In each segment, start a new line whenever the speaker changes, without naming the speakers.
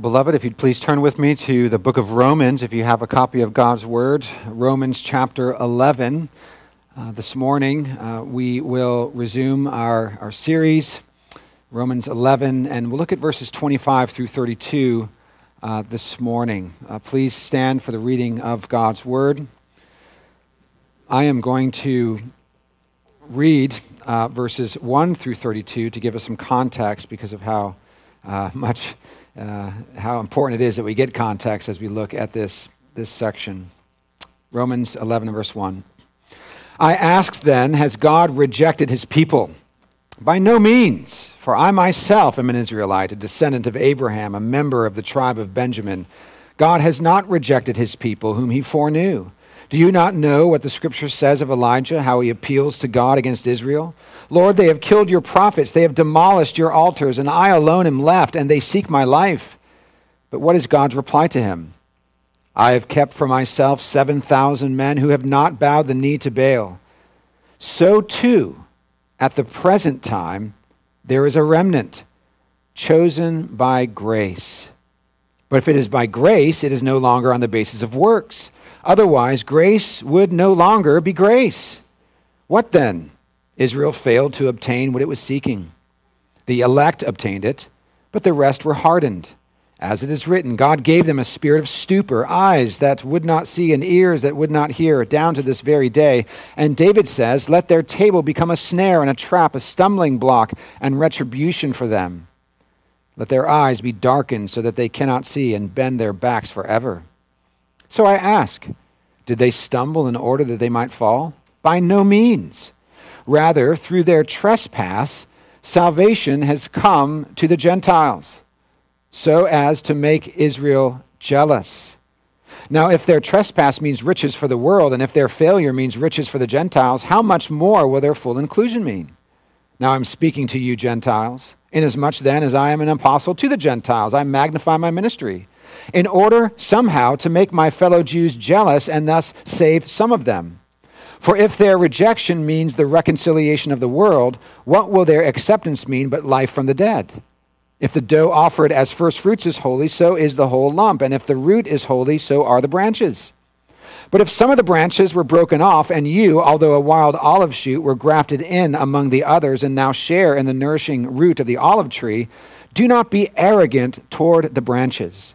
Beloved, if you'd please turn with me to the book of Romans, if you have a copy of God's Word, Romans chapter 11. Uh, this morning, uh, we will resume our, our series, Romans 11, and we'll look at verses 25 through 32 uh, this morning. Uh, please stand for the reading of God's Word. I am going to read uh, verses 1 through 32 to give us some context because of how uh, much uh, how important it is that we get context as we look at this, this section. Romans 11, verse 1. I ask then, has God rejected his people? By no means, for I myself am an Israelite, a descendant of Abraham, a member of the tribe of Benjamin. God has not rejected his people, whom he foreknew. Do you not know what the scripture says of Elijah, how he appeals to God against Israel? Lord, they have killed your prophets, they have demolished your altars, and I alone am left, and they seek my life. But what is God's reply to him? I have kept for myself 7,000 men who have not bowed the knee to Baal. So too, at the present time, there is a remnant chosen by grace. But if it is by grace, it is no longer on the basis of works. Otherwise, grace would no longer be grace. What then? Israel failed to obtain what it was seeking. The elect obtained it, but the rest were hardened. As it is written, God gave them a spirit of stupor, eyes that would not see, and ears that would not hear, down to this very day. And David says, Let their table become a snare and a trap, a stumbling block and retribution for them. Let their eyes be darkened so that they cannot see, and bend their backs forever. So I ask, Did they stumble in order that they might fall? By no means. Rather, through their trespass, salvation has come to the Gentiles, so as to make Israel jealous. Now, if their trespass means riches for the world, and if their failure means riches for the Gentiles, how much more will their full inclusion mean? Now I'm speaking to you, Gentiles. Inasmuch then as I am an apostle to the Gentiles, I magnify my ministry, in order somehow to make my fellow Jews jealous and thus save some of them. For if their rejection means the reconciliation of the world, what will their acceptance mean but life from the dead? If the dough offered as first fruits is holy, so is the whole lump. And if the root is holy, so are the branches. But if some of the branches were broken off, and you, although a wild olive shoot, were grafted in among the others, and now share in the nourishing root of the olive tree, do not be arrogant toward the branches.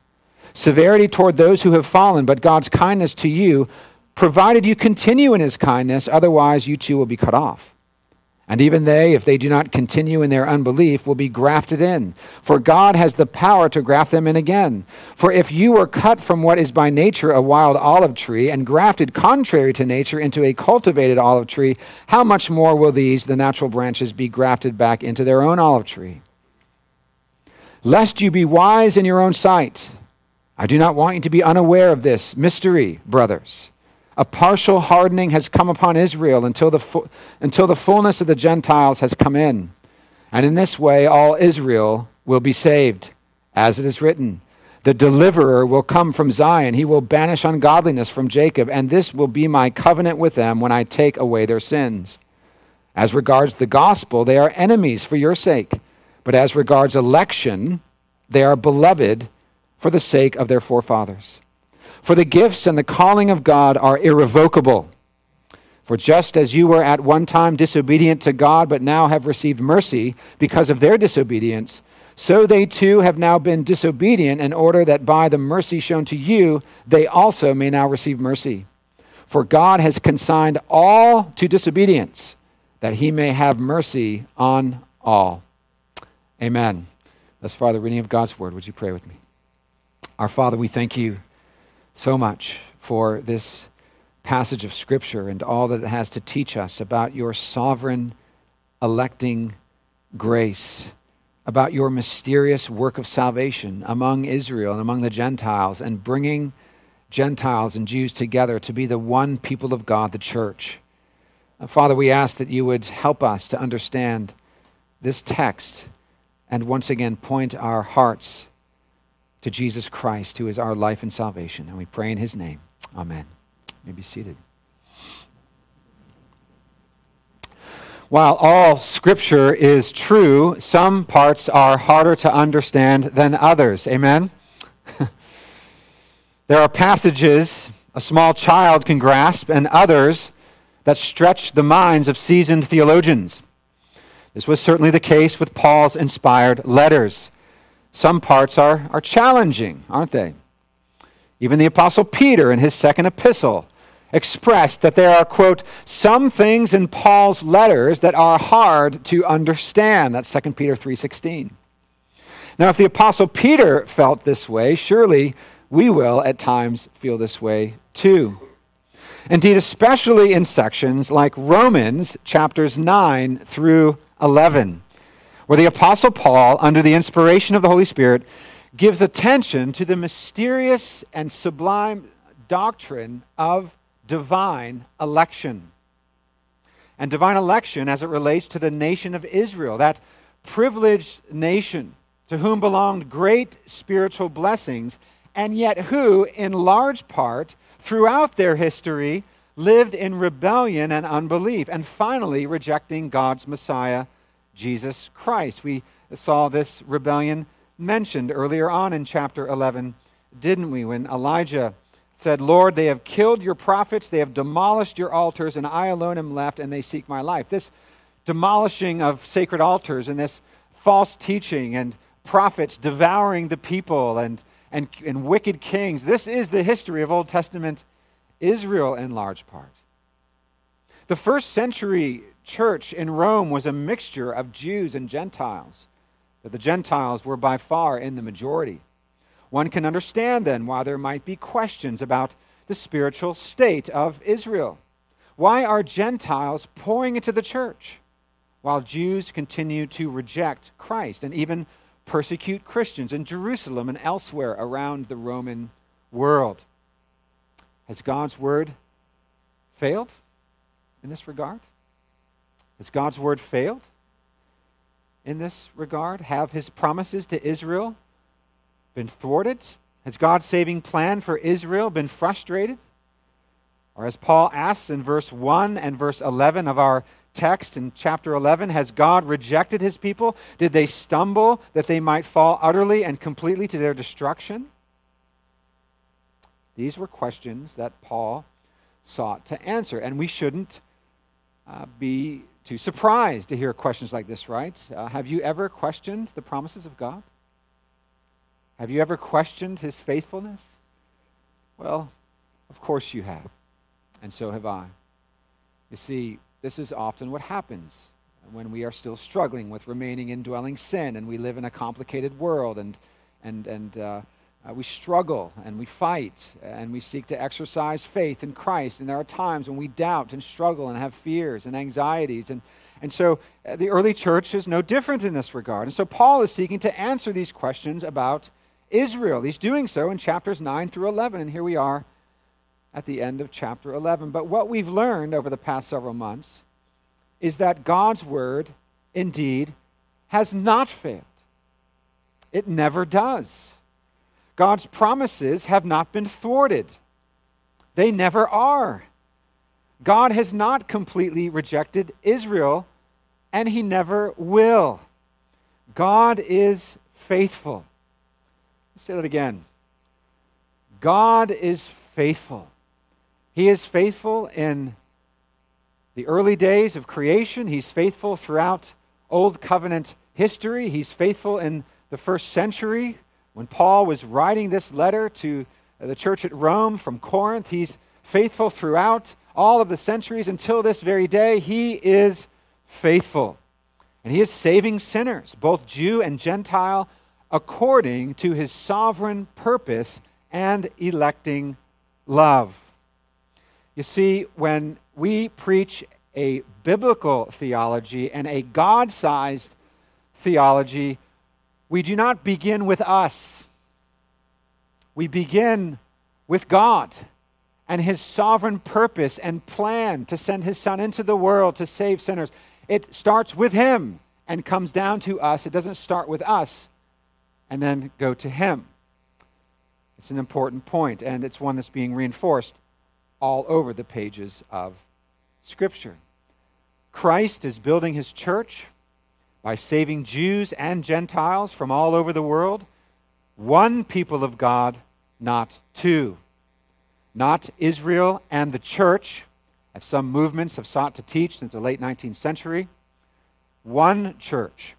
Severity toward those who have fallen, but God's kindness to you, provided you continue in his kindness, otherwise you too will be cut off. And even they, if they do not continue in their unbelief, will be grafted in. For God has the power to graft them in again. For if you were cut from what is by nature a wild olive tree and grafted contrary to nature into a cultivated olive tree, how much more will these, the natural branches, be grafted back into their own olive tree? Lest you be wise in your own sight. I do not want you to be unaware of this mystery, brothers a partial hardening has come upon Israel until the, fu- until the fullness of the Gentiles has come in. And in this way, all Israel will be saved. As it is written, the deliverer will come from Zion. He will banish ungodliness from Jacob, and this will be my covenant with them when I take away their sins. As regards the gospel, they are enemies for your sake. But as regards election, they are beloved for the sake of their forefathers. For the gifts and the calling of God are irrevocable. For just as you were at one time disobedient to God, but now have received mercy because of their disobedience, so they too have now been disobedient in order that by the mercy shown to you, they also may now receive mercy. For God has consigned all to disobedience, that he may have mercy on all. Amen. Thus far, the reading of God's word. Would you pray with me? Our Father, we thank you so much for this passage of Scripture and all that it has to teach us about your sovereign electing grace, about your mysterious work of salvation among Israel and among the Gentiles, and bringing Gentiles and Jews together to be the one people of God, the church. Uh, Father, we ask that you would help us to understand this text and once again point our hearts to Jesus Christ, who is our life and salvation. And we pray in his name. Amen. You may be seated. While all scripture is true, some parts are harder to understand than others. Amen? there are passages a small child can grasp, and others that stretch the minds of seasoned theologians. This was certainly the case with Paul's inspired letters. Some parts are, are challenging, aren't they? Even the Apostle Peter in his second epistle expressed that there are, quote, some things in Paul's letters that are hard to understand. That's 2 Peter 3.16. Now, if the Apostle Peter felt this way, surely we will at times feel this way too. Indeed, especially in sections like Romans chapters 9 through 11, where the Apostle Paul, under the inspiration of the Holy Spirit, gives attention to the mysterious and sublime doctrine of divine election. And divine election as it relates to the nation of Israel, that privileged nation to whom belonged great spiritual blessings, and yet who, in large part, throughout their history, lived in rebellion and unbelief, and finally rejecting God's Messiah, Jesus Christ. We saw this rebellion mentioned earlier on in chapter 11, didn't we? When Elijah said, Lord, they have killed your prophets, they have demolished your altars, and I alone am left, and they seek my life. This demolishing of sacred altars and this false teaching and prophets devouring the people and, and, and wicked kings, this is the history of Old Testament Israel in large part. The first century church in Rome was a mixture of Jews and Gentiles, but the Gentiles were by far in the majority. One can understand then why there might be questions about the spiritual state of Israel. Why are Gentiles pouring into the church while Jews continue to reject Christ and even persecute Christians in Jerusalem and elsewhere around the Roman world? Has God's word failed in this regard? Has God's word failed in this regard? Have his promises to Israel been thwarted? Has God's saving plan for Israel been frustrated? Or as Paul asks in verse 1 and verse 11 of our text in chapter 11, has God rejected his people? Did they stumble that they might fall utterly and completely to their destruction? These were questions that Paul sought to answer, and we shouldn't uh, be too surprised to hear questions like this, right? Uh, have you ever questioned the promises of God? Have you ever questioned his faithfulness? Well, of course you have, and so have I. You see, this is often what happens when we are still struggling with remaining indwelling sin and we live in a complicated world and, and, and uh, uh, we struggle and we fight and we seek to exercise faith in Christ. And there are times when we doubt and struggle and have fears and anxieties. And, and so uh, the early church is no different in this regard. And so Paul is seeking to answer these questions about Israel. He's doing so in chapters 9 through 11, and here we are at the end of chapter 11. But what we've learned over the past several months is that God's word, indeed, has not failed. It never does. God's promises have not been thwarted, they never are. God has not completely rejected Israel, and he never will. God is faithful. Say that again. God is faithful. He is faithful in the early days of creation. He's faithful throughout Old Covenant history. He's faithful in the first century when Paul was writing this letter to uh, the church at Rome from Corinth. He's faithful throughout all of the centuries until this very day. He is faithful. And he is saving sinners, both Jew and Gentile, according to his sovereign purpose and electing love. You see, when we preach a biblical theology and a God sized theology, we do not begin with us. We begin with God and his sovereign purpose and plan to send his son into the world to save sinners. It starts with him and comes down to us. It doesn't start with us and then go to him. It's an important point, and it's one that's being reinforced all over the pages of Scripture. Christ is building his church by saving Jews and Gentiles from all over the world. One people of God, not two. Not Israel and the church, as some movements have sought to teach since the late 19th century. One church,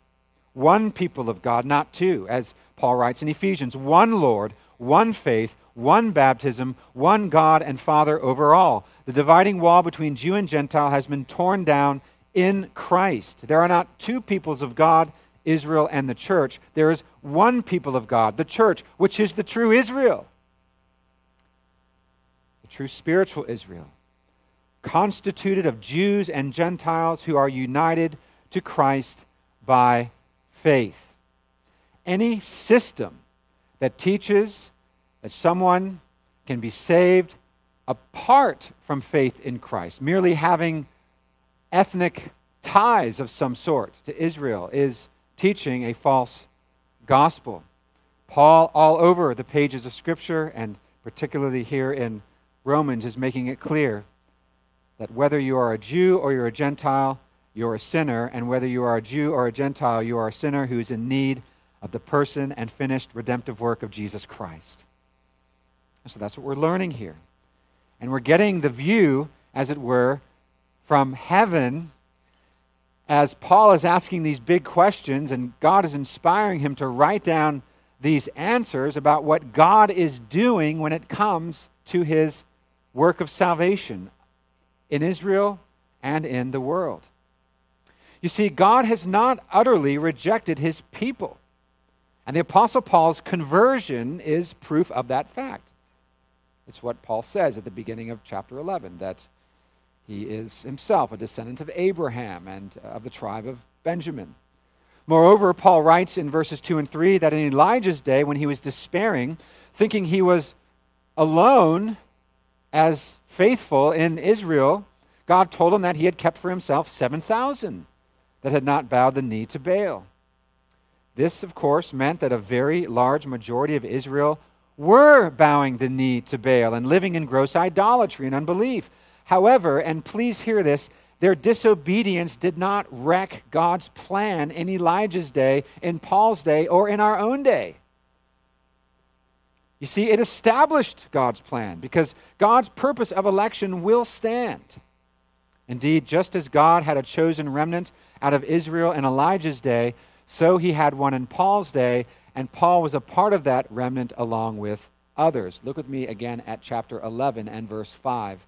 one people of God, not two, as Paul writes in Ephesians. One Lord, one faith, one baptism, one God and Father over all. The dividing wall between Jew and Gentile has been torn down in Christ. There are not two peoples of God, Israel and the church. There is one people of God, the church, which is the true Israel, the true spiritual Israel, constituted of Jews and Gentiles who are united to Christ by faith. Any system that teaches that someone can be saved apart from faith in Christ, merely having ethnic ties of some sort to Israel, is teaching a false gospel. Paul, all over the pages of Scripture, and particularly here in Romans, is making it clear that whether you are a Jew or you're a Gentile, you're a sinner, and whether you are a Jew or a Gentile, you are a sinner who is in need of the person and finished redemptive work of Jesus Christ. So that's what we're learning here. And we're getting the view, as it were, from heaven as Paul is asking these big questions, and God is inspiring him to write down these answers about what God is doing when it comes to his work of salvation in Israel and in the world. You see, God has not utterly rejected his people. And the Apostle Paul's conversion is proof of that fact. It's what Paul says at the beginning of chapter 11 that he is himself a descendant of Abraham and of the tribe of Benjamin. Moreover, Paul writes in verses 2 and 3 that in Elijah's day, when he was despairing, thinking he was alone as faithful in Israel, God told him that he had kept for himself 7,000 that had not bowed the knee to Baal. This, of course, meant that a very large majority of Israel were bowing the knee to Baal and living in gross idolatry and unbelief. However, and please hear this, their disobedience did not wreck God's plan in Elijah's day, in Paul's day, or in our own day. You see, it established God's plan because God's purpose of election will stand. Indeed, just as God had a chosen remnant out of Israel in Elijah's day, so he had one in Paul's day, and Paul was a part of that remnant along with others. Look with me again at chapter 11 and verse 5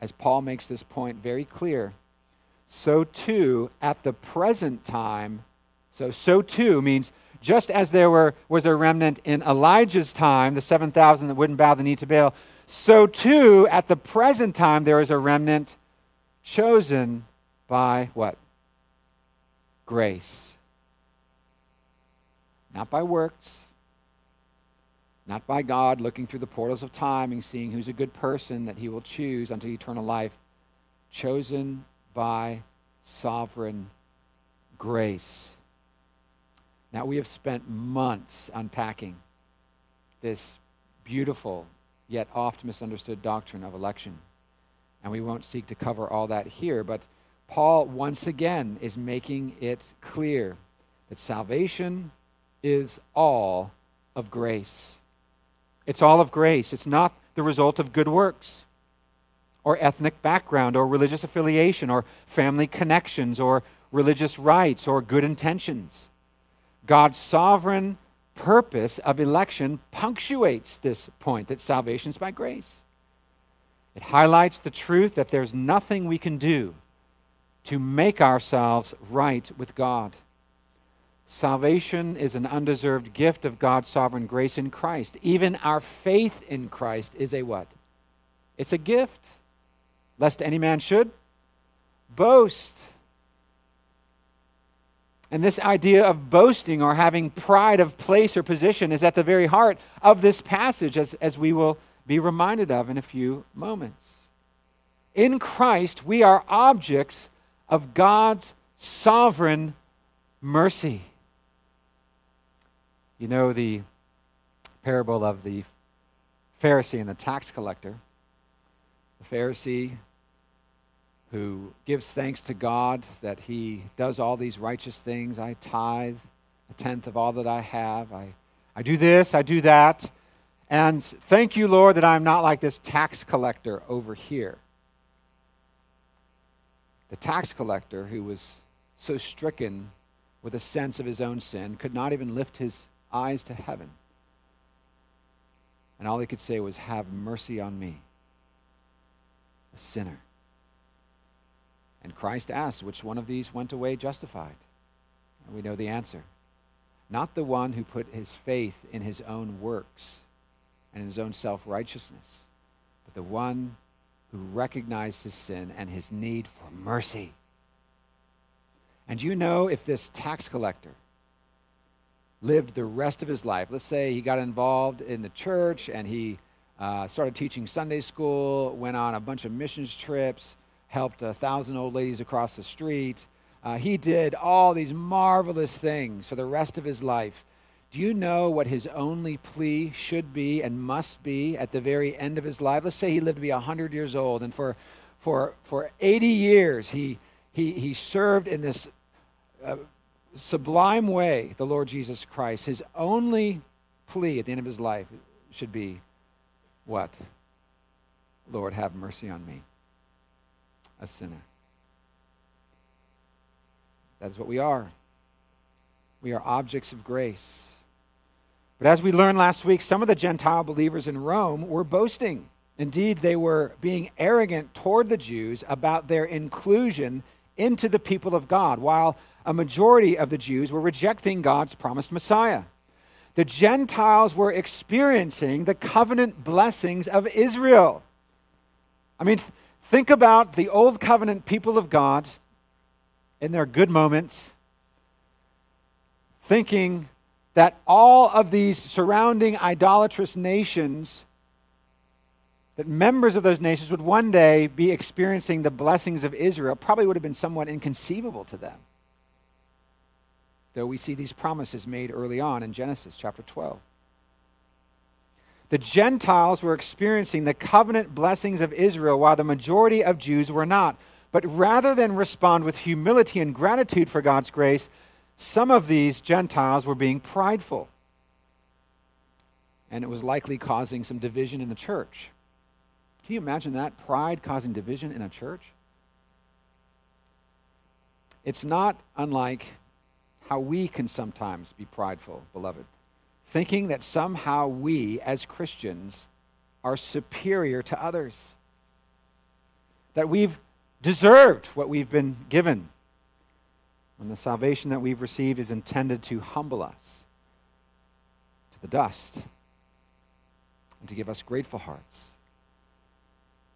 as Paul makes this point very clear. So too, at the present time, so so too means just as there were, was a remnant in Elijah's time, the 7,000 that wouldn't bow the knee to Baal, so too at the present time there is a remnant chosen by what? Grace. Not by works, not by God looking through the portals of time and seeing who's a good person that he will choose unto eternal life, chosen by sovereign grace. Now, we have spent months unpacking this beautiful yet oft misunderstood doctrine of election. And we won't seek to cover all that here, but Paul once again is making it clear that salvation is all of grace. It's all of grace. It's not the result of good works or ethnic background or religious affiliation or family connections or religious rites or good intentions. God's sovereign purpose of election punctuates this point that salvation is by grace. It highlights the truth that there's nothing we can do to make ourselves right with God. Salvation is an undeserved gift of God's sovereign grace in Christ. Even our faith in Christ is a what? It's a gift. Lest any man should boast. And this idea of boasting or having pride of place or position is at the very heart of this passage, as, as we will be reminded of in a few moments. In Christ, we are objects of God's sovereign mercy. You know the parable of the Pharisee and the tax collector. The Pharisee who gives thanks to God that he does all these righteous things. I tithe a tenth of all that I have. I, I do this, I do that. And thank you, Lord, that I'm not like this tax collector over here. The tax collector, who was so stricken with a sense of his own sin, could not even lift his eyes to heaven. And all he could say was, Have mercy on me, a sinner. And Christ asked, Which one of these went away justified? And we know the answer. Not the one who put his faith in his own works and in his own self righteousness, but the one who recognized his sin and his need for mercy. And you know if this tax collector lived the rest of his life, let's say he got involved in the church and he uh, started teaching Sunday school, went on a bunch of missions trips, helped a thousand old ladies across the street. Uh, he did all these marvelous things for the rest of his life. Do you know what his only plea should be and must be at the very end of his life? Let's say he lived to be 100 years old, and for, for, for 80 years he, he, he served in this uh, sublime way the Lord Jesus Christ. His only plea at the end of his life should be what? Lord, have mercy on me, a sinner. That is what we are. We are objects of grace. But as we learned last week, some of the Gentile believers in Rome were boasting. Indeed, they were being arrogant toward the Jews about their inclusion into the people of God, while a majority of the Jews were rejecting God's promised Messiah. The Gentiles were experiencing the covenant blessings of Israel. I mean, think about the old covenant people of God in their good moments, thinking that all of these surrounding idolatrous nations, that members of those nations would one day be experiencing the blessings of Israel, probably would have been somewhat inconceivable to them. Though we see these promises made early on in Genesis chapter 12. The Gentiles were experiencing the covenant blessings of Israel while the majority of Jews were not. But rather than respond with humility and gratitude for God's grace, some of these Gentiles were being prideful. And it was likely causing some division in the church. Can you imagine that? Pride causing division in a church? It's not unlike how we can sometimes be prideful, beloved, thinking that somehow we, as Christians, are superior to others, that we've deserved what we've been given. When the salvation that we've received is intended to humble us to the dust and to give us grateful hearts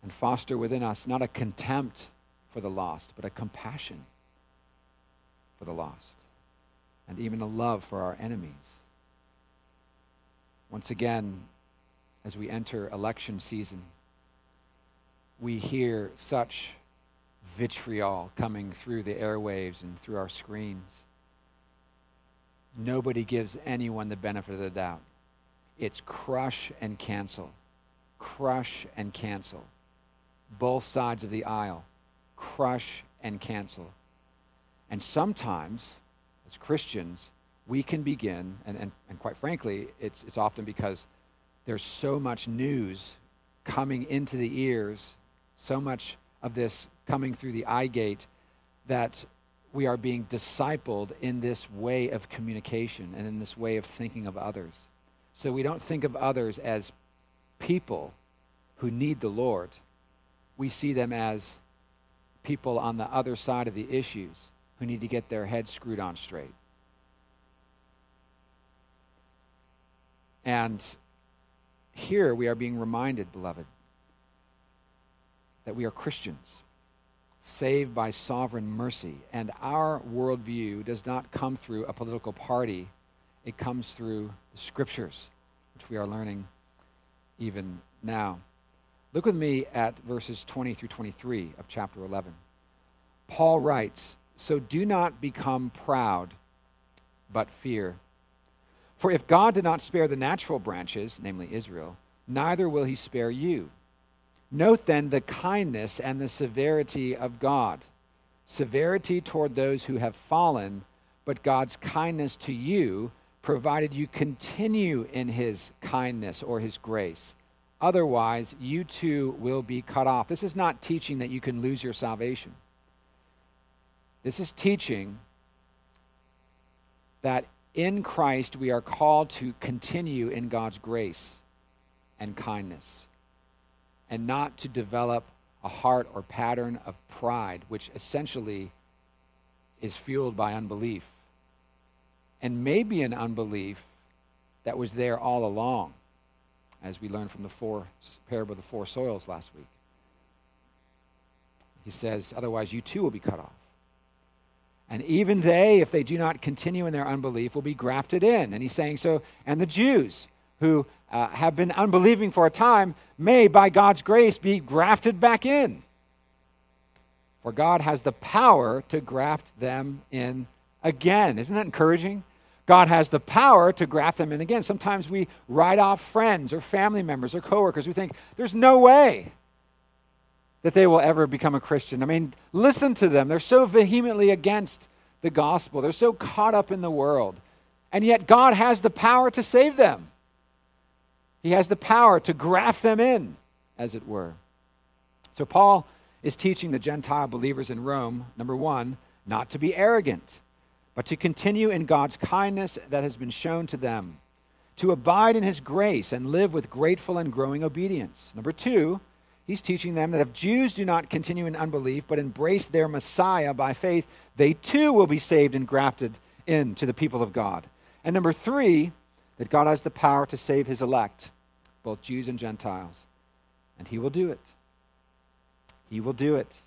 and foster within us not a contempt for the lost, but a compassion for the lost and even a love for our enemies. Once again, as we enter election season, we hear such vitriol coming through the airwaves and through our screens. Nobody gives anyone the benefit of the doubt. It's crush and cancel. Crush and cancel. Both sides of the aisle. Crush and cancel. And sometimes, as Christians, we can begin, and, and, and quite frankly, it's, it's often because there's so much news coming into the ears, so much of this coming through the eye gate that we are being discipled in this way of communication and in this way of thinking of others. So we don't think of others as people who need the Lord. We see them as people on the other side of the issues who need to get their heads screwed on straight. And here we are being reminded, beloved, that we are Christians saved by sovereign mercy. And our worldview does not come through a political party, it comes through the scriptures, which we are learning even now. Look with me at verses 20 through 23 of chapter 11. Paul writes, So do not become proud, but fear. For if God did not spare the natural branches, namely Israel, neither will he spare you. Note then the kindness and the severity of God. Severity toward those who have fallen, but God's kindness to you, provided you continue in his kindness or his grace. Otherwise, you too will be cut off. This is not teaching that you can lose your salvation. This is teaching that in Christ we are called to continue in God's grace and kindness and not to develop a heart or pattern of pride, which essentially is fueled by unbelief. And maybe an unbelief that was there all along, as we learned from the four parable of the four soils last week. He says, Otherwise, you too will be cut off. And even they, if they do not continue in their unbelief, will be grafted in. And he's saying so, and the Jews who uh, have been unbelieving for a time may, by God's grace, be grafted back in. For God has the power to graft them in again. Isn't that encouraging? God has the power to graft them in again. Sometimes we write off friends or family members or coworkers. We think, there's no way that they will ever become a Christian. I mean, listen to them. They're so vehemently against the gospel, they're so caught up in the world. And yet, God has the power to save them. He has the power to graft them in, as it were. So, Paul is teaching the Gentile believers in Rome, number one, not to be arrogant, but to continue in God's kindness that has been shown to them, to abide in his grace and live with grateful and growing obedience. Number two, He's teaching them that if Jews do not continue in unbelief but embrace their Messiah by faith, they too will be saved and grafted into the people of God. And number three, that God has the power to save his elect, both Jews and Gentiles. And he will do it. He will do it.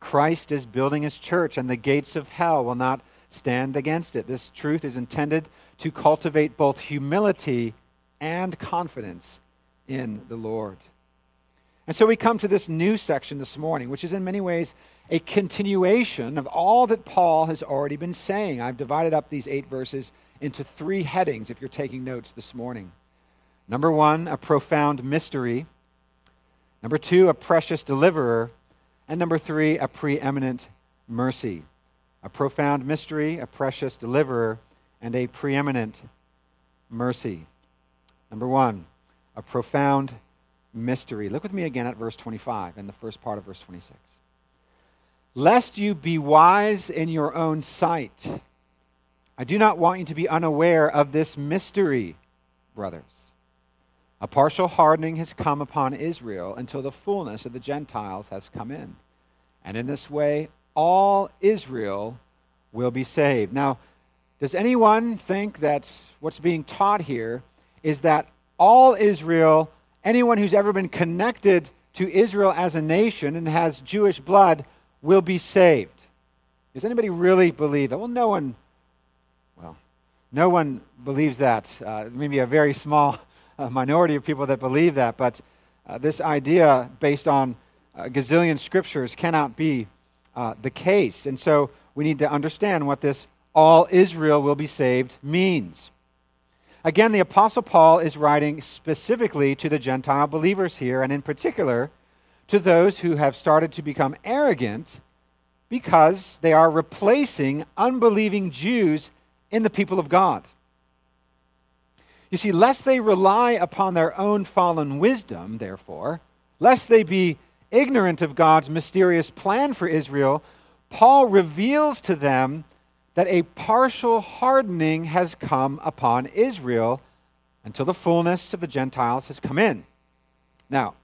Christ is building his church, and the gates of hell will not stand against it. This truth is intended to cultivate both humility and confidence in the Lord. And so we come to this new section this morning, which is in many ways a continuation of all that Paul has already been saying. I've divided up these eight verses into three headings if you're taking notes this morning. Number one, a profound mystery. Number two, a precious deliverer. And number three, a preeminent mercy. A profound mystery, a precious deliverer, and a preeminent mercy. Number one, a profound mystery. Look with me again at verse 25 and the first part of verse 26. Lest you be wise in your own sight, I do not want you to be unaware of this mystery, brothers. A partial hardening has come upon Israel until the fullness of the Gentiles has come in. And in this way, all Israel will be saved. Now, does anyone think that what's being taught here is that all Israel anyone who's ever been connected to Israel as a nation and has Jewish blood will be saved. Does anybody really believe that? Well, no one, well, no one believes that. Uh, maybe a very small uh, minority of people that believe that, but uh, this idea based on a gazillion scriptures cannot be uh, the case. And so we need to understand what this all Israel will be saved means. Again, the Apostle Paul is writing specifically to the Gentile believers here, and in particular to those who have started to become arrogant because they are replacing unbelieving Jews in the people of God. You see, lest they rely upon their own fallen wisdom, therefore, lest they be ignorant of God's mysterious plan for Israel, Paul reveals to them that a partial hardening has come upon Israel until the fullness of the Gentiles has come in. Now,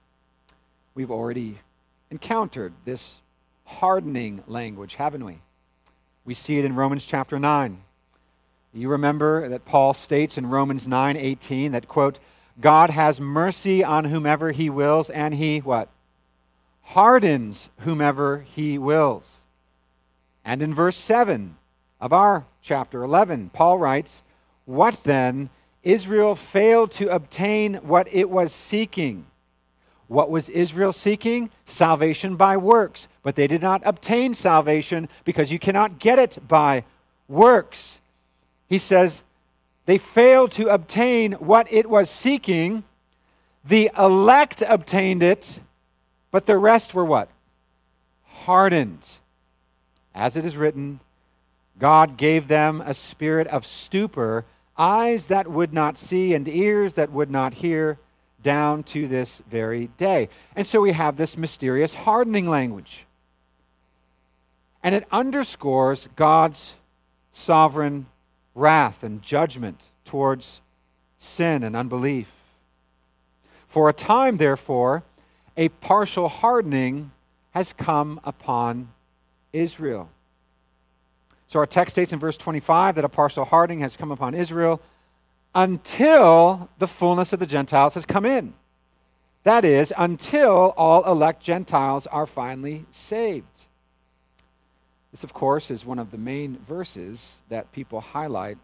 we've already encountered this hardening language, haven't we? We see it in Romans chapter 9. You remember that Paul states in Romans 9:18 that quote, God has mercy on whomever he wills and he what? hardens whomever he wills. And in verse 7, of our chapter 11. Paul writes, What then Israel failed to obtain what it was seeking. What was Israel seeking? Salvation by works. But they did not obtain salvation because you cannot get it by works. He says they failed to obtain what it was seeking. The elect obtained it, but the rest were what? Hardened. As it is written, God gave them a spirit of stupor, eyes that would not see and ears that would not hear down to this very day. And so we have this mysterious hardening language. And it underscores God's sovereign wrath and judgment towards sin and unbelief. For a time, therefore, a partial hardening has come upon Israel. So our text states in verse 25 that a partial hardening has come upon Israel until the fullness of the Gentiles has come in. That is, until all elect Gentiles are finally saved. This, of course, is one of the main verses that people highlight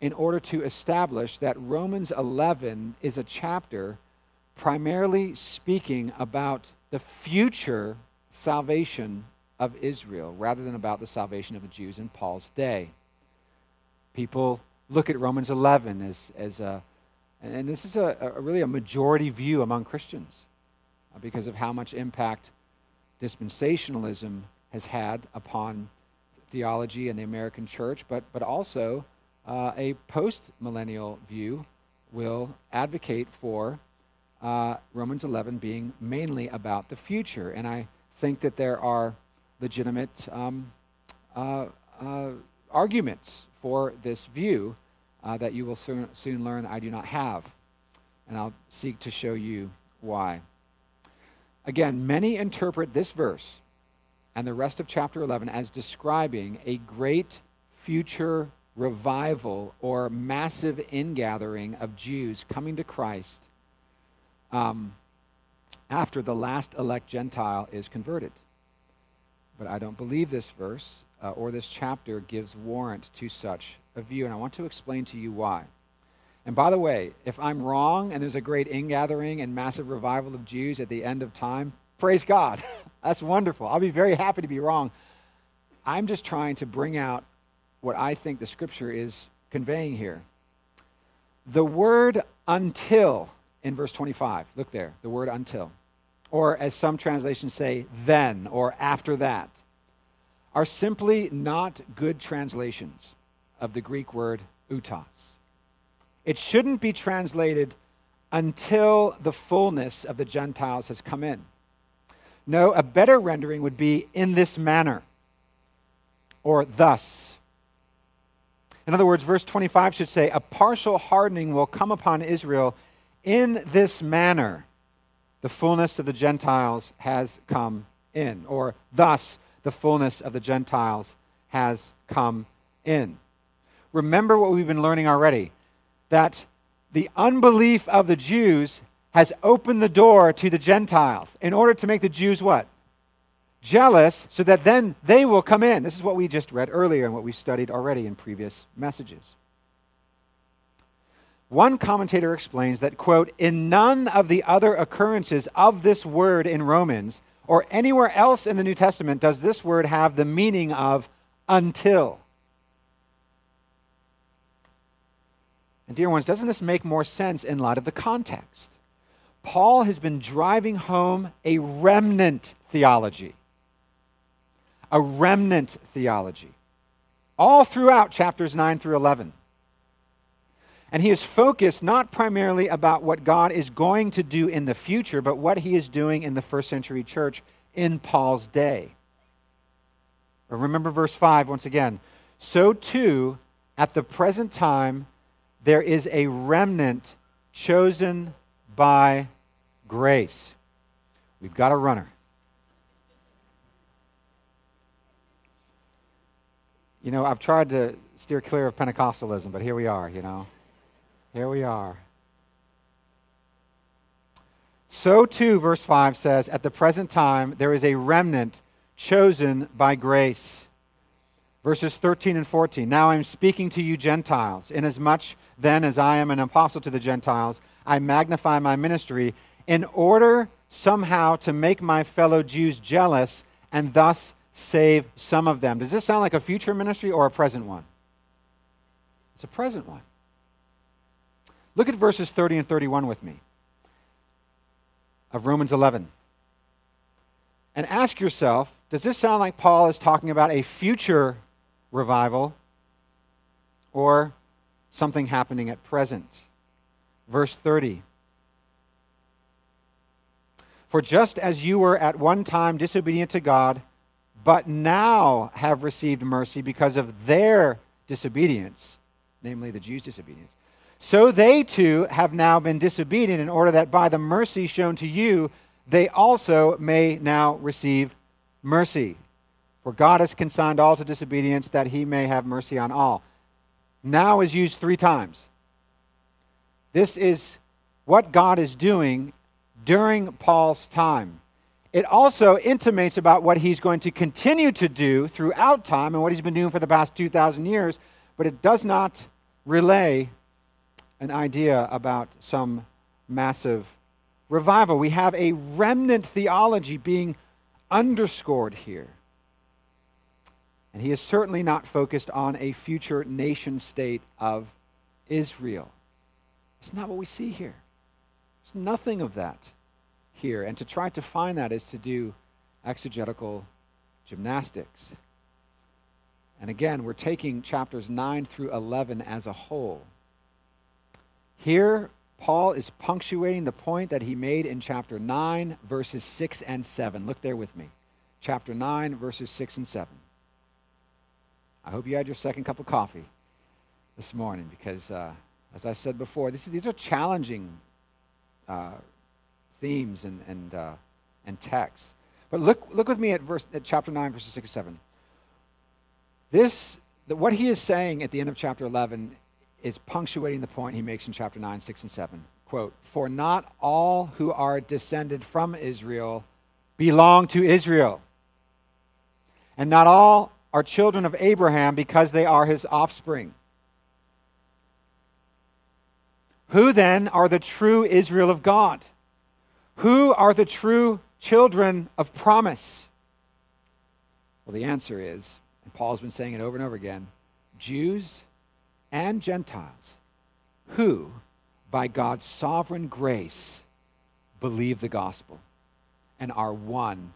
in order to establish that Romans 11 is a chapter primarily speaking about the future salvation of Israel rather than about the salvation of the Jews in Paul's day. People look at Romans 11 as, as a, and this is a, a really a majority view among Christians uh, because of how much impact dispensationalism has had upon theology and the American church, but, but also uh, a post millennial view will advocate for uh, Romans 11 being mainly about the future. And I think that there are legitimate um, uh, uh arguments for this view uh, that you will soon, soon learn I do not have. And I'll seek to show you why. Again, many interpret this verse and the rest of chapter 11 as describing a great future revival or massive ingathering of Jews coming to Christ um, after the last elect Gentile is converted. But I don't believe this verse uh, or this chapter gives warrant to such a view, and I want to explain to you why. And by the way, if I'm wrong and there's a great ingathering and massive revival of Jews at the end of time, praise God. That's wonderful. I'll be very happy to be wrong. I'm just trying to bring out what I think the scripture is conveying here. The word until in verse 25, look there, the word until, or as some translations say, then or after that, are simply not good translations of the Greek word houtos. It shouldn't be translated until the fullness of the Gentiles has come in. No, a better rendering would be in this manner or thus. In other words, verse 25 should say, A partial hardening will come upon Israel in this manner. The fullness of the Gentiles has come in, or thus the fullness of the Gentiles has come in remember what we've been learning already that the unbelief of the Jews has opened the door to the Gentiles in order to make the Jews what? Jealous, so that then they will come in. This is what we just read earlier and what we've studied already in previous messages. One commentator explains that, quote, in none of the other occurrences of this word in Romans or anywhere else in the New Testament does this word have the meaning of until. And, dear ones, doesn't this make more sense in light of the context? Paul has been driving home a remnant theology. A remnant theology. All throughout chapters 9 through 11. And he is focused not primarily about what God is going to do in the future, but what he is doing in the first century church in Paul's day. Remember verse 5 once again. So too, at the present time, there is a remnant chosen by grace. We've got a runner. You know, I've tried to steer clear of Pentecostalism, but here we are, you know. Here we are. So too, verse 5 says, At the present time, there is a remnant chosen by grace. Verses 13 and 14. Now I'm speaking to you, Gentiles. Inasmuch then as I am an apostle to the Gentiles, I magnify my ministry in order somehow to make my fellow Jews jealous and thus save some of them. Does this sound like a future ministry or a present one? It's a present one. Look at verses 30 and 31 with me of Romans 11. And ask yourself does this sound like Paul is talking about a future revival or something happening at present? Verse 30. For just as you were at one time disobedient to God, but now have received mercy because of their disobedience, namely the Jews' disobedience, so they too have now been disobedient in order that by the mercy shown to you, they also may now receive mercy. For God has consigned all to disobedience that he may have mercy on all. Now is used three times. This is what God is doing during Paul's time. It also intimates about what he's going to continue to do throughout time and what he's been doing for the past 2,000 years, but it does not relay an idea about some massive revival. We have a remnant theology being underscored here. And he is certainly not focused on a future nation state of Israel. It's not what we see here. There's nothing of that here. And to try to find that is to do exegetical gymnastics. And again, we're taking chapters 9 through 11 as a whole. Here, Paul is punctuating the point that he made in chapter 9, verses 6 and 7. Look there with me. Chapter 9, verses 6 and 7. I hope you had your second cup of coffee this morning because, uh, as I said before, is, these are challenging uh, themes and, and, uh, and texts. But look, look with me at, verse, at chapter 9, verses 6 and 7. This, the, what he is saying at the end of chapter 11 is punctuating the point he makes in chapter 9, 6, and 7. Quote, For not all who are descended from Israel belong to Israel. And not all are children of Abraham because they are his offspring. Who then are the true Israel of God? Who are the true children of promise? Well, the answer is, and Paul's been saying it over and over again Jews and Gentiles who, by God's sovereign grace, believe the gospel and are one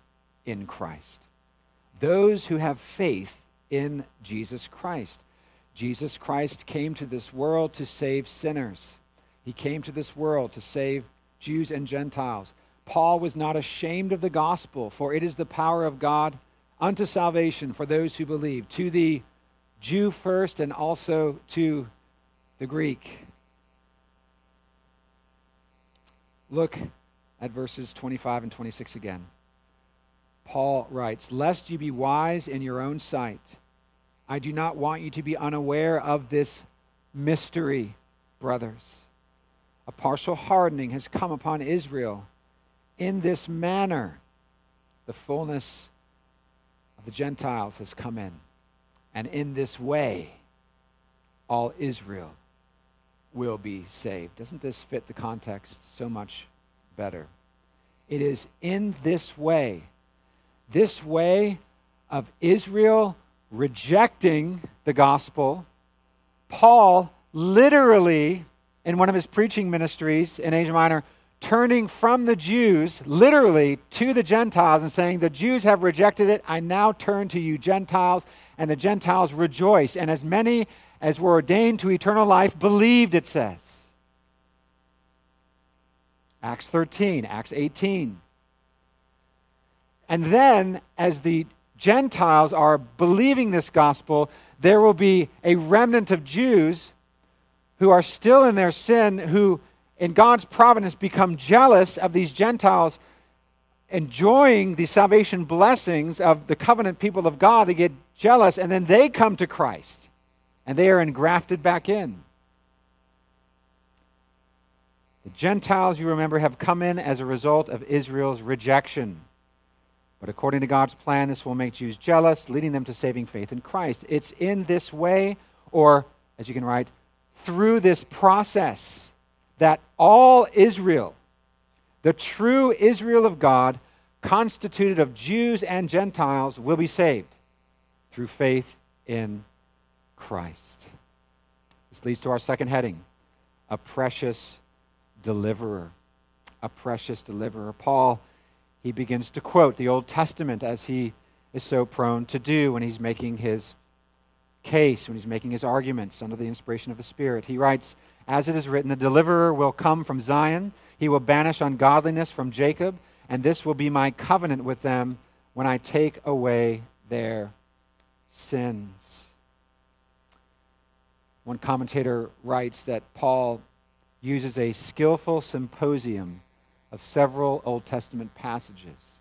in Christ. Those who have faith in Jesus Christ. Jesus Christ came to this world to save sinners. He came to this world to save Jews and Gentiles. Paul was not ashamed of the gospel, for it is the power of God unto salvation for those who believe, to the Jew first and also to the Greek. Look at verses 25 and 26 again. Paul writes, Lest you be wise in your own sight, I do not want you to be unaware of this mystery, brothers. A partial hardening has come upon Israel. In this manner, the fullness of the Gentiles has come in. And in this way, all Israel will be saved. Doesn't this fit the context so much better? It is in this way, this way of Israel rejecting the gospel, Paul literally, in one of his preaching ministries in Asia Minor, turning from the Jews literally to the Gentiles and saying, The Jews have rejected it. I now turn to you, Gentiles and the Gentiles rejoice. And as many as were ordained to eternal life believed, it says. Acts 13, Acts 18. And then, as the Gentiles are believing this gospel, there will be a remnant of Jews who are still in their sin, who, in God's providence, become jealous of these Gentiles enjoying the salvation blessings of the covenant people of God. They get jealous, and then they come to Christ, and they are engrafted back in. The Gentiles, you remember, have come in as a result of Israel's rejection. But according to God's plan, this will make Jews jealous, leading them to saving faith in Christ. It's in this way, or as you can write, through this process, that all Israel, the true Israel of God, constituted of Jews and Gentiles, will be saved through faith in Christ. This leads to our second heading a precious deliverer. A precious deliverer. Paul he begins to quote the Old Testament as he is so prone to do when he's making his case, when he's making his arguments under the inspiration of the Spirit. He writes, As it is written, the deliverer will come from Zion, he will banish ungodliness from Jacob, and this will be my covenant with them when I take away their sins. One commentator writes that Paul uses a skillful symposium of several Old Testament passages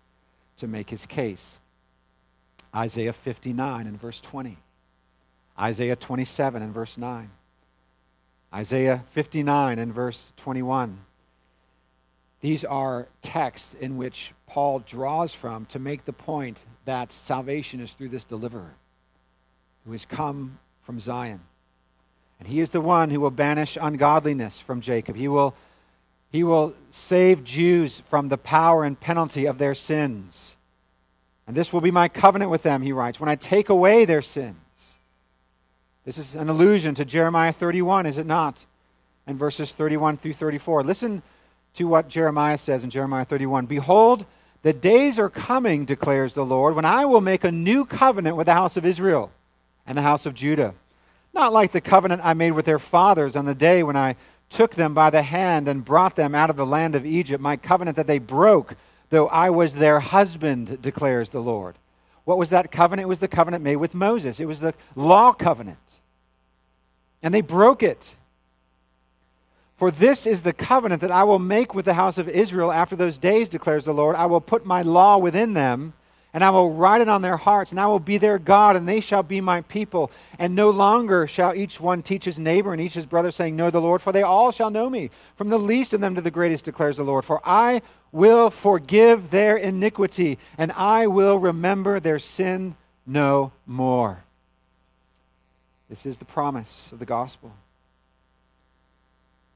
to make his case. Isaiah 59 and verse 20, Isaiah 27 and verse 9, Isaiah 59 and verse 21. These are texts in which Paul draws from to make the point that salvation is through this deliverer who has come from Zion. And he is the one who will banish ungodliness from Jacob. He will he will save Jews from the power and penalty of their sins. And this will be my covenant with them, he writes, when I take away their sins. This is an allusion to Jeremiah 31, is it not? And verses 31 through 34. Listen to what Jeremiah says in Jeremiah 31 Behold, the days are coming, declares the Lord, when I will make a new covenant with the house of Israel and the house of Judah. Not like the covenant I made with their fathers on the day when I took them by the hand and brought them out of the land of Egypt, my covenant that they broke, though I was their husband, declares the Lord. What was that covenant? It was the covenant made with Moses, it was the law covenant. And they broke it. For this is the covenant that I will make with the house of Israel after those days, declares the Lord. I will put my law within them and I will write it on their hearts, and I will be their God, and they shall be my people. And no longer shall each one teach his neighbor and each his brother, saying, Know the Lord, for they all shall know me, from the least of them to the greatest, declares the Lord. For I will forgive their iniquity, and I will remember their sin no more. This is the promise of the gospel.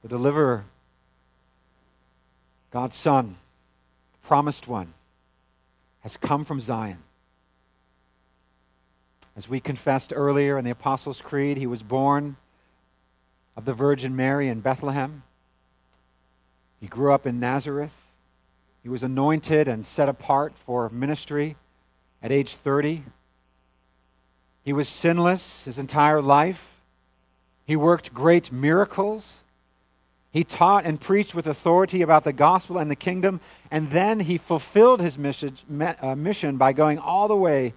The deliverer, God's Son, the promised one has come from Zion. As we confessed earlier in the Apostles' Creed, he was born of the Virgin Mary in Bethlehem. He grew up in Nazareth. He was anointed and set apart for ministry at age 30. He was sinless his entire life. He worked great miracles. He taught and preached with authority about the gospel and the kingdom, and then he fulfilled his uh, mission, by going all the way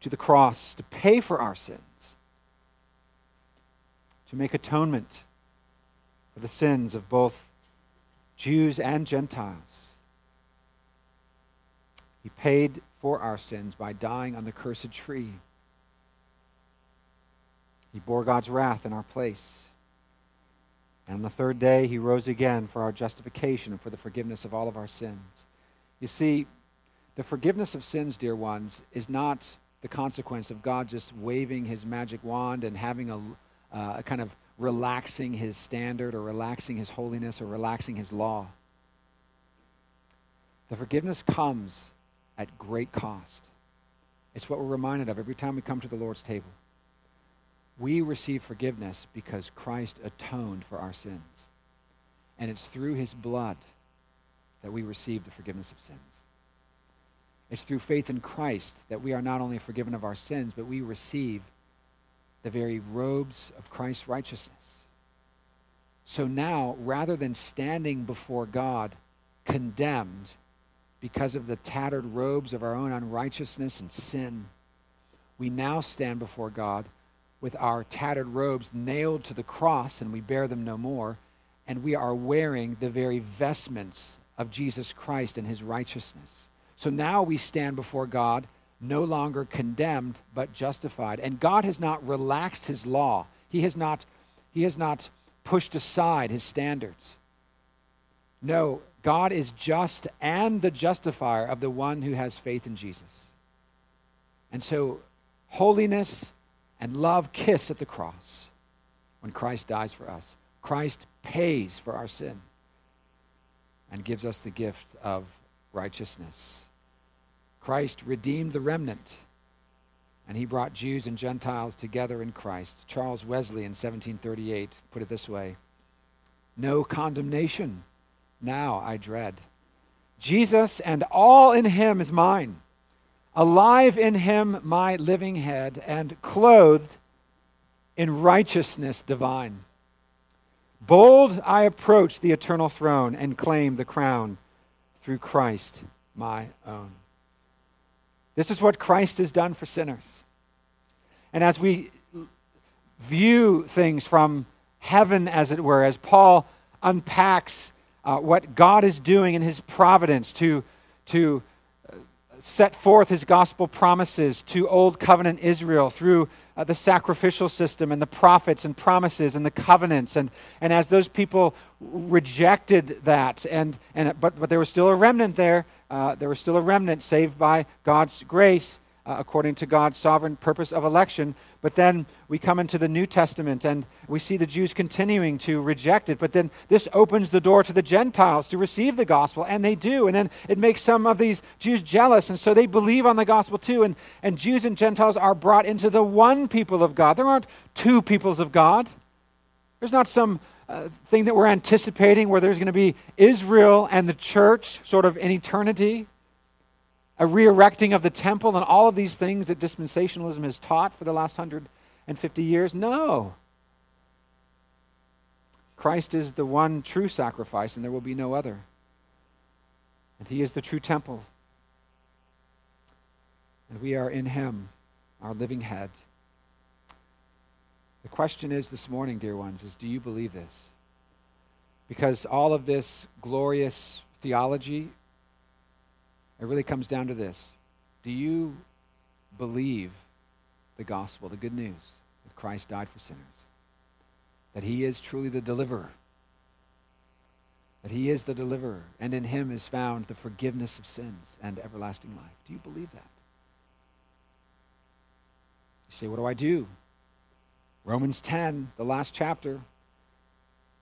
to the cross to pay for our sins, to make atonement for the sins of both Jews and Gentiles. He paid for our sins by dying on the cursed tree. He bore God's wrath in our place. And on the third day, he rose again for our justification and for the forgiveness of all of our sins. You see, the forgiveness of sins, dear ones, is not the consequence of God just waving his magic wand and having a, uh, a kind of relaxing his standard or relaxing his holiness or relaxing his law. The forgiveness comes at great cost. It's what we're reminded of every time we come to the Lord's table we receive forgiveness because Christ atoned for our sins. And it's through his blood that we receive the forgiveness of sins. It's through faith in Christ that we are not only forgiven of our sins, but we receive the very robes of Christ's righteousness. So now, rather than standing before God condemned because of the tattered robes of our own unrighteousness and sin, we now stand before God with our tattered robes nailed to the cross, and we bear them no more, and we are wearing the very vestments of Jesus Christ and his righteousness. So now we stand before God no longer condemned but justified. And God has not relaxed his law. He has not he has not pushed aside his standards. No, God is just and the justifier of the one who has faith in Jesus. And so, holiness and love kiss at the cross when Christ dies for us. Christ pays for our sin and gives us the gift of righteousness. Christ redeemed the remnant, and he brought Jews and Gentiles together in Christ. Charles Wesley in 1738 put it this way No condemnation now I dread. Jesus and all in him is mine. Alive in him my living head, and clothed in righteousness divine. Bold I approach the eternal throne and claim the crown through Christ my own. This is what Christ has done for sinners. And as we view things from heaven, as it were, as Paul unpacks uh, what God is doing in his providence to, to set forth his gospel promises to Old Covenant Israel through uh, the sacrificial system and the prophets and promises and the covenants. And, and as those people rejected that, and, and, but, but there was still a remnant there, uh, there was still a remnant saved by God's grace uh, according to God's sovereign purpose of election. But then we come into the New Testament and we see the Jews continuing to reject it. But then this opens the door to the Gentiles to receive the gospel, and they do. And then it makes some of these Jews jealous, and so they believe on the gospel too. And, and Jews and Gentiles are brought into the one people of God. There aren't two peoples of God. There's not some uh, thing that we're anticipating where there's going to be Israel and the church sort of in eternity a re erecting of the temple and all of these things that dispensationalism has taught for the last 150 years? No. Christ is the one true sacrifice, and there will be no other. And He is the true temple. And we are in Him, our living head. The question is this morning, dear ones, is do you believe this? Because all of this glorious theology it really comes down to this Do you believe the gospel, the good news that Christ died for sinners? That he is truly the deliverer? That he is the deliverer, and in him is found the forgiveness of sins and everlasting life. Do you believe that? You say, What do I do? Romans 10, the last chapter,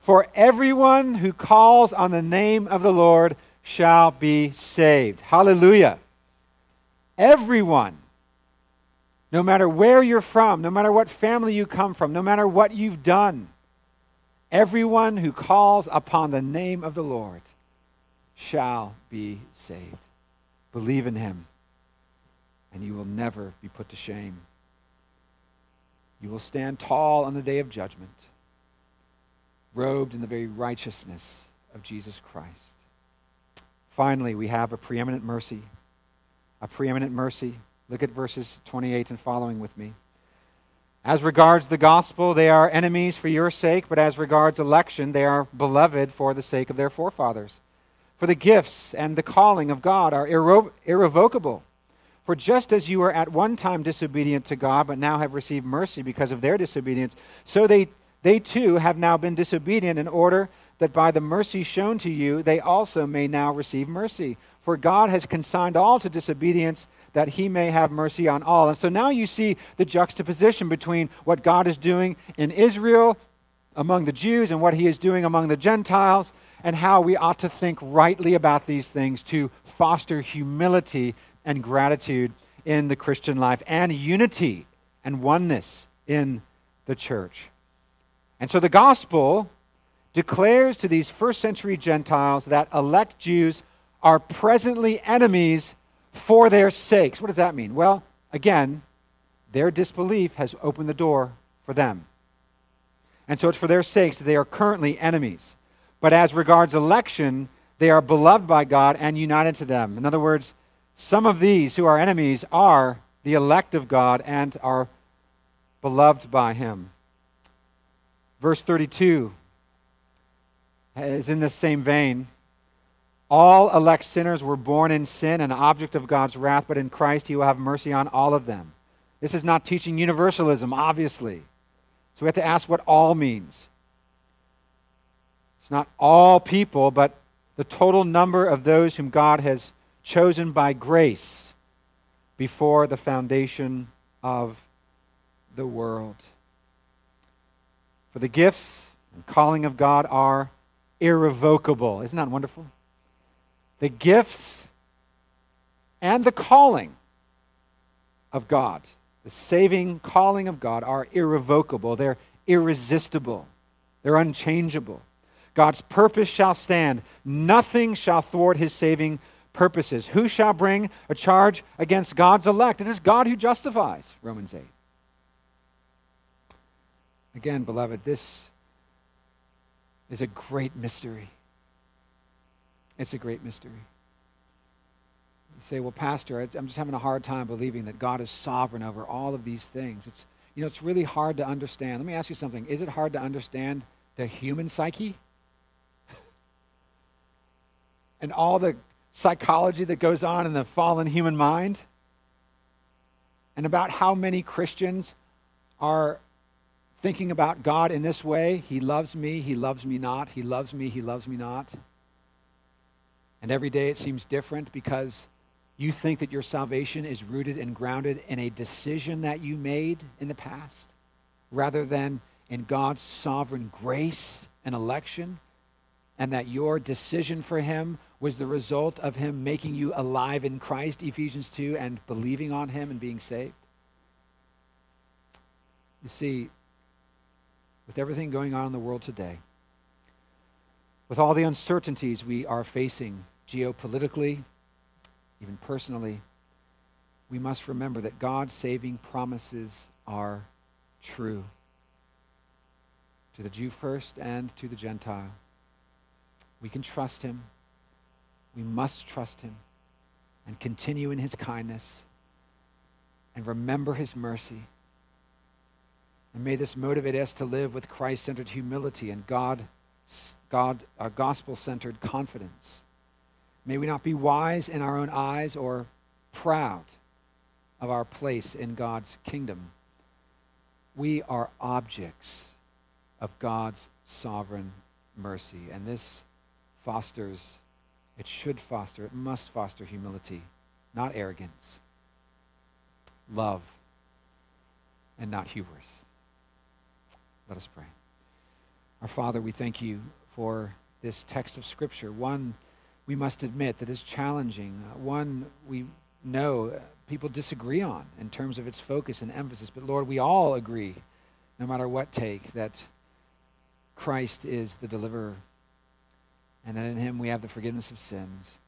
For everyone who calls on the name of the Lord shall be saved. Hallelujah. Everyone, no matter where you're from, no matter what family you come from, no matter what you've done, everyone who calls upon the name of the Lord shall be saved. Believe in him, and you will never be put to shame. You will stand tall on the day of judgment robed in the very righteousness of Jesus Christ. Finally, we have a preeminent mercy. A preeminent mercy. Look at verses 28 and following with me. As regards the gospel, they are enemies for your sake, but as regards election, they are beloved for the sake of their forefathers. For the gifts and the calling of God are irre- irrevocable. For just as you were at one time disobedient to God, but now have received mercy because of their disobedience, so they they too have now been disobedient in order that by the mercy shown to you, they also may now receive mercy. For God has consigned all to disobedience that he may have mercy on all. And so now you see the juxtaposition between what God is doing in Israel among the Jews and what he is doing among the Gentiles, and how we ought to think rightly about these things to foster humility and gratitude in the Christian life and unity and oneness in the church. And so the gospel declares to these first century Gentiles that elect Jews are presently enemies for their sakes. What does that mean? Well, again, their disbelief has opened the door for them. And so it's for their sakes that they are currently enemies. But as regards election, they are beloved by God and united to them. In other words, some of these who are enemies are the elect of God and are beloved by him. Verse 32 is in this same vein. All elect sinners were born in sin, an object of God's wrath, but in Christ he will have mercy on all of them. This is not teaching universalism, obviously. So we have to ask what all means. It's not all people, but the total number of those whom God has chosen by grace before the foundation of the world. For the gifts and calling of God are irrevocable. Isn't that wonderful? The gifts and the calling of God, the saving calling of God, are irrevocable. They're irresistible. They're unchangeable. God's purpose shall stand. Nothing shall thwart his saving purposes. Who shall bring a charge against God's elect? It is God who justifies, Romans 8. Again, beloved, this is a great mystery. It's a great mystery. You say, well, Pastor, I'm just having a hard time believing that God is sovereign over all of these things. It's, you know, it's really hard to understand. Let me ask you something. Is it hard to understand the human psyche? and all the psychology that goes on in the fallen human mind? And about how many Christians are thinking about God in this way He loves me, He loves me not, He loves me, He loves me not. And every day it seems different because you think that your salvation is rooted and grounded in a decision that you made in the past rather than in God's sovereign grace and election, and that your decision for Him was the result of Him making you alive in Christ, Ephesians 2, and believing on Him and being saved. You see, with everything going on in the world today, with all the uncertainties we are facing geopolitically, even personally, we must remember that God's saving promises are true to the Jew first and to the Gentile. We can trust him. We must trust him and continue in his kindness and remember his mercy and may this motivate us to live with Christ centered humility and God, God, uh, our gospel centered confidence. May we not be wise in our own eyes or proud of our place in God's kingdom. We are objects of God's sovereign mercy. And this fosters, it should foster, it must foster humility, not arrogance, love, and not hubris. Let us pray. Our Father, we thank you for this text of Scripture. One, we must admit that is challenging. Uh, one, we know uh, people disagree on in terms of its focus and emphasis. But Lord, we all agree, no matter what take, that Christ is the deliverer and that in him we have the forgiveness of sins.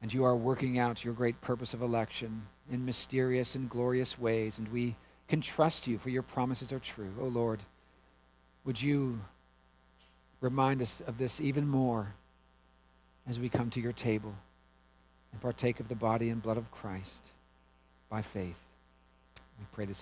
And you are working out your great purpose of election in mysterious and glorious ways, and we can trust you, for your promises are true. O oh Lord, would you remind us of this even more as we come to your table and partake of the body and blood of Christ by faith? We pray this